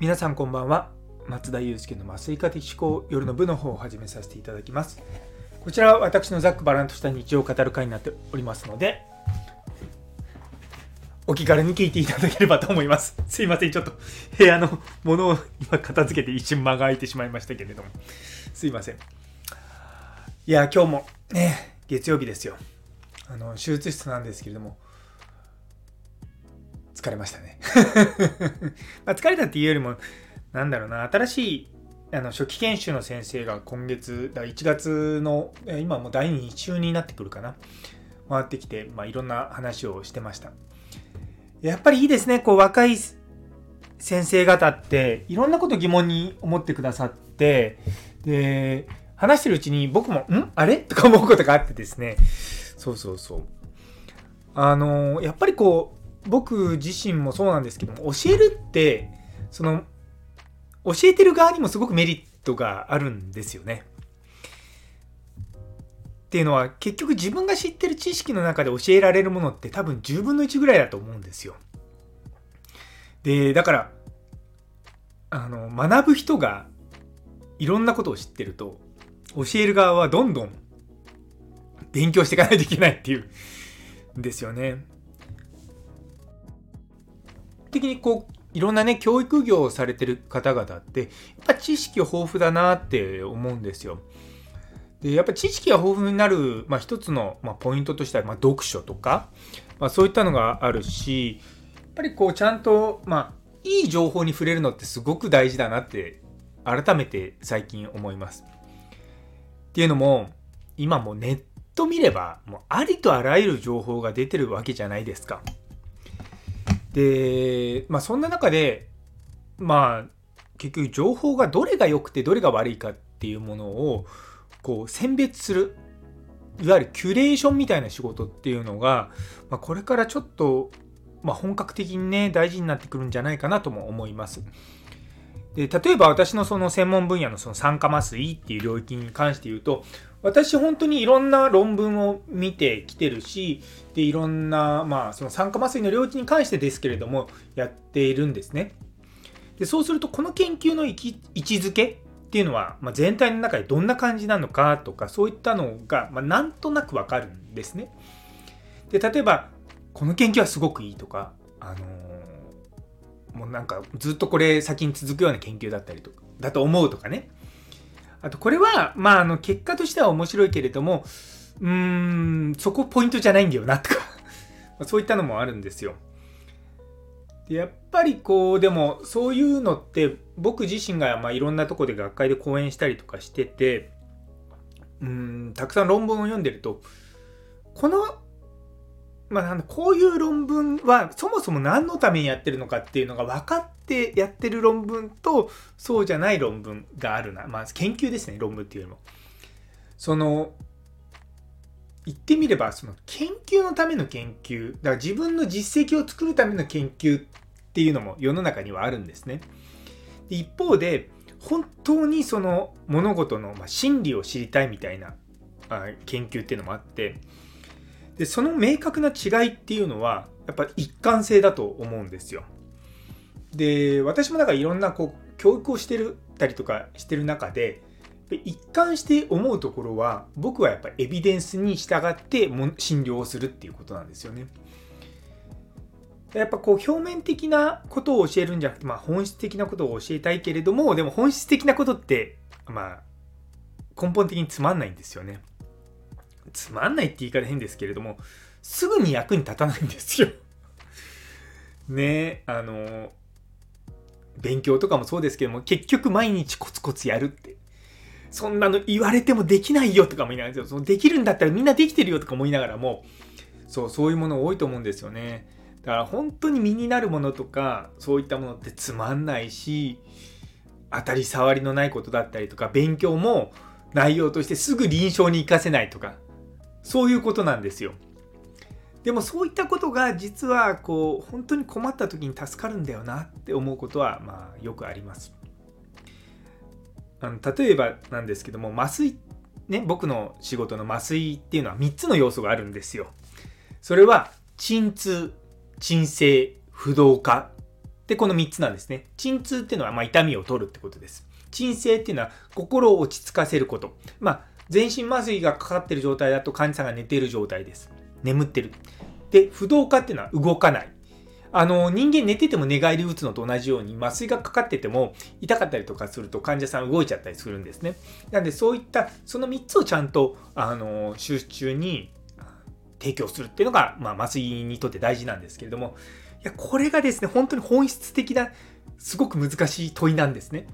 皆さんこんばんは。松田祐介の麻酔科的思考夜の部の方を始めさせていただきます。こちらは私のざっくばらんとした日常を語る会になっておりますのでお気軽に聞いていただければと思います。すいません。ちょっと部屋のものを今片付けて一瞬間が空いてしまいましたけれども。すいません。いや今日もね月曜日ですよ。あの手術室なんですけれども疲れましたね。ま疲れたっていうよりも、なんだろうな、新しいあの初期研修の先生が今月、だ1月の、今もう第2週になってくるかな、回ってきて、まあ、いろんな話をしてました。やっぱりいいですね、こう若い先生方って、いろんなこと疑問に思ってくださって、で、話してるうちに僕も、ん？あれ？とか思うことがあってですね、そうそうそう。あの、やっぱりこう、僕自身もそうなんですけども教えるってその教えてる側にもすごくメリットがあるんですよね。っていうのは結局自分が知ってる知識の中で教えられるものって多分10分の1ぐらいだと思うんですよ。でだからあの学ぶ人がいろんなことを知ってると教える側はどんどん勉強していかないといけないっていうんですよね。的にこういろんなね教育業をされてる方々ってやっぱ知識豊富だなって思うんですよ。でやっぱ知識が豊富になる、まあ、一つの、まあ、ポイントとしては、まあ、読書とか、まあ、そういったのがあるしやっぱりこうちゃんと、まあ、いい情報に触れるのってすごく大事だなって改めて最近思います。っていうのも今もネット見ればもうありとあらゆる情報が出てるわけじゃないですか。で、まあそんな中で、まあ結局情報がどれが良くてどれが悪いかっていうものをこう選別する、いわゆるキュレーションみたいな仕事っていうのが、まあ、これからちょっと、まあ、本格的にね、大事になってくるんじゃないかなとも思います。で例えば私のその専門分野のその酸化麻酔っていう領域に関して言うと私本当にいろんな論文を見てきてるしでいろんな、まあ、その酸化麻酔の領域に関してですけれどもやっているんですね。でそうするとこの研究の位置づけっていうのは、まあ、全体の中でどんな感じなのかとかそういったのが、まあ、なんとなくわかるんですね。で例えばこの研究はすごくいいとか、あのー、もうなんかずっとこれ先に続くような研究だったりとかだと思うとかねあと、これは、まあ、あの、結果としては面白いけれども、うーん、そこポイントじゃないんだよな、とか そういったのもあるんですよ。でやっぱりこう、でも、そういうのって、僕自身が、まあ、いろんなとこで学会で講演したりとかしてて、うん、たくさん論文を読んでると、このまあ、こういう論文はそもそも何のためにやってるのかっていうのが分かってやってる論文とそうじゃない論文があるな。まあ、研究ですね、論文っていうよりも。その、言ってみれば、その研究のための研究、だから自分の実績を作るための研究っていうのも世の中にはあるんですね。で一方で、本当にその物事の真理を知りたいみたいな研究っていうのもあって、でその明確な違いっていうのはやっぱり一貫性だと思うんですよ。で私もだからいろんなこう教育をしてるたりとかしてる中で一貫して思うところは僕はやっぱエビデンスに従って診療をするっていうことなんですよね。やっぱこう表面的なことを教えるんじゃなくて、まあ、本質的なことを教えたいけれどもでも本質的なことってまあ根本的につまんないんですよね。つまんないって言い方変ですけれども、すぐに役に立たないんですよ ねあの、勉強とかもそうですけども、結局毎日コツコツやるって。そんなの言われてもできないよとかも言いながら、そのできるんだったらみんなできてるよとか思いながらも、そう、そういうもの多いと思うんですよね。だから本当に身になるものとか、そういったものってつまんないし、当たり障りのないことだったりとか、勉強も内容としてすぐ臨床に活かせないとか、そういうことなんですよ。でもそういったことが実はこう本当に困った時に助かるんだよなって思うことはまあよくあります。あの例えばなんですけども麻酔ね僕の仕事の麻酔っていうのは3つの要素があるんですよ。それは鎮痛鎮静不動化で、この3つなんですね。鎮痛っていうのはま痛みを取るってことです。鎮静っていうのは心を落ち着かせること。まあ、全身麻酔がかかってる状態だと患者さんが寝ている状態です。眠ってる。で、不動化っていうのは動かない。あの、人間寝てても寝返り打つのと同じように麻酔がかかってても痛かったりとかすると患者さん動いちゃったりするんですね。なんでそういったその3つをちゃんとあの集中に提供するっていうのが、まあ、麻酔にとって大事なんですけれども、いや、これがですね、本当に本質的な、すごく難しい問いなんですね。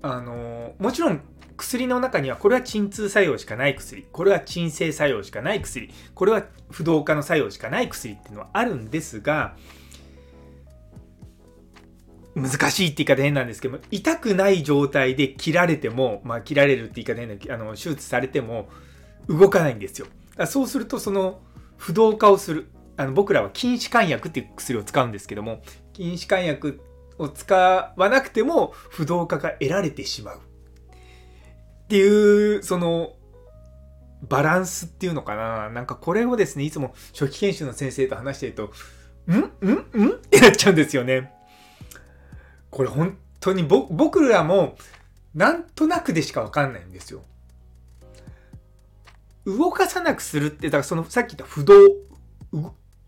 あの、もちろん薬の中にはこれは鎮痛作用しかない薬。これは鎮静作用しかない薬。これは不動化の作用しかない薬っていうのはあるんですが難しいって言い方変なんですけども痛くない状態で切られても、まあ、切られるって言い方変なあの手術されても動かないんですよ。そうするとその不動化をするあの僕らは筋弛緩薬っていう薬を使うんですけども筋弛緩薬を使わなくても不動化が得られてしまう。っていう、その、バランスっていうのかな？なんかこれをですね、いつも初期研修の先生と話してると、ん？ん？ん？ってなっちゃうんですよね。これ本当に僕らもなんとなくでしかわかんないんですよ。動かさなくするって、だからそのさっき言った不動、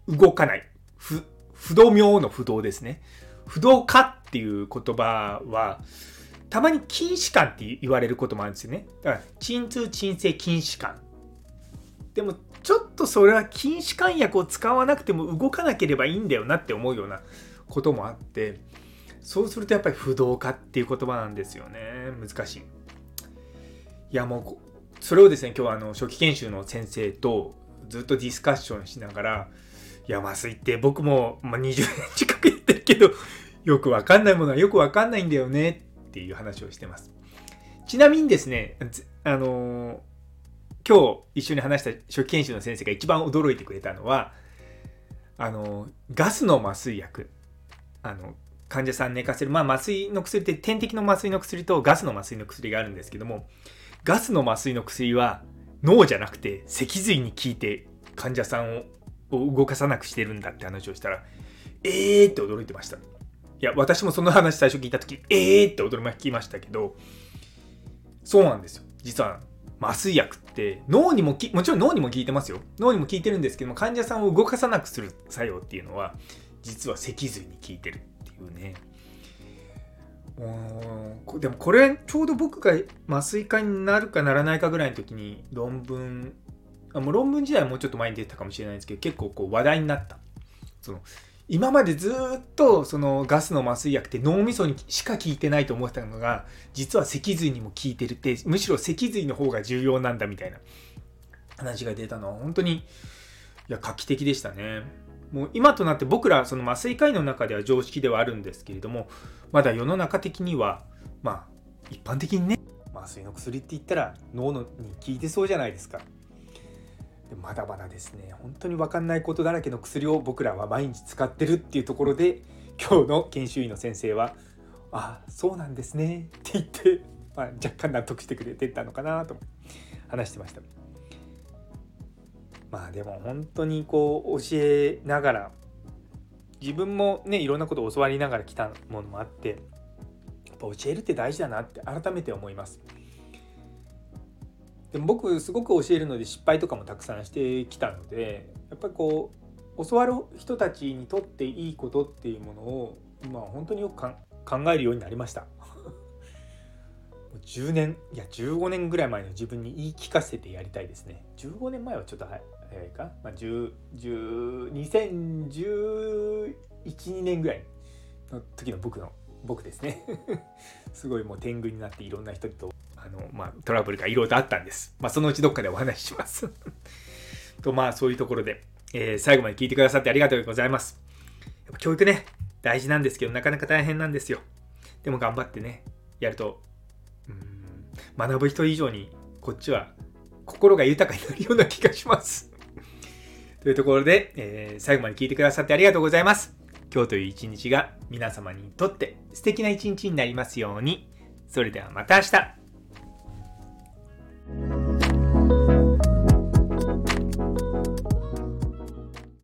動かない。不、不動明の不動ですね。不動化っていう言葉は、たまに筋弛緩って言われることもあるんですよね。だから、鎮痛、鎮静、筋弛緩。でも、ちょっとそれは筋弛緩薬を使わなくても動かなければいいんだよなって思うようなこともあって、そうするとやっぱり不動化っていう言葉なんですよね。難しい。いや、もう、それをですね、今日はあの初期研修の先生とずっとディスカッションしながら、いや、麻酔って僕も、ま、20年近くやってるけど、よくわかんないものはよくわかんないんだよねっていう話をしてます。ちなみにですね、あのー、今日一緒に話した初期研修の先生が一番驚いてくれたのは、あのー、ガスの麻酔薬、あの、患者さん寝かせる、まあ麻酔の薬って点滴の麻酔の薬とガスの麻酔の薬があるんですけども、ガスの麻酔の薬は脳じゃなくて脊髄に効いて患者さんを動かさなくしてるんだって話をしたら、えーって驚いてました。いや、私もその話最初聞いた時、えーって驚きましたけど、そうなんですよ。実は、麻酔薬って脳にもき、もちろん脳にも効いてますよ。脳にも効いてるんですけども、患者さんを動かさなくする作用っていうのは、実は脊髄に効いてるっていうね。でもこれちょうど僕が麻酔科になるかならないかぐらいの時に論文あもう論文自体はもうちょっと前に出てたかもしれないんですけど結構こう話題になったその今までずっとそのガスの麻酔薬って脳みそにしか効いてないと思ってたのが実は脊髄にも効いてるってむしろ脊髄の方が重要なんだみたいな話が出たのは本当にいや画期的でしたね。もう今となって僕らその麻酔科医の中では常識ではあるんですけれどもまだ世の中的にはまあ一般的にね麻酔の薬って言ったら脳に効いてそうじゃないですか。まだまだですね本当に分かんないことだらけの薬を僕らは毎日使ってるっていうところで今日の研修医の先生は「ああそうなんですね」って言って、まあ、若干納得してくれてたのかなと話してました。まあでも本当にこう教えながら自分もねいろんなことを教わりながら来たものもあってやっぱ教えるって大事だなって改めて思います。でも僕すごく教えるので失敗とかもたくさんしてきたのでやっぱりこう教わる人たちにとっていいことっていうものをまあ本当によく考えるようになりました。10年いや15年ぐらい前の自分に言い聞かせてやりたいですね。15年前はちょっと早いか、まあ、10 10 2011、2年ぐらいの時の僕の僕ですね すごいもう天狗になっていろんな人とあの、まあ、トラブルがいろいろとあったんです。まあ、そのうちどっかでお話しします と、まあ、そういうところで、えー、最後まで聞いてくださってありがとうございます。やっぱ教育ね、大事なんですけど、なかなか大変なんですよ。でも頑張ってね、やると、うん、学ぶ人以上に、こっちは心が豊かになるような気がします というところで、えー、最後まで聞いてくださってありがとうございます。今日という一日が皆様にとって素敵な一日になりますように。それではまた明日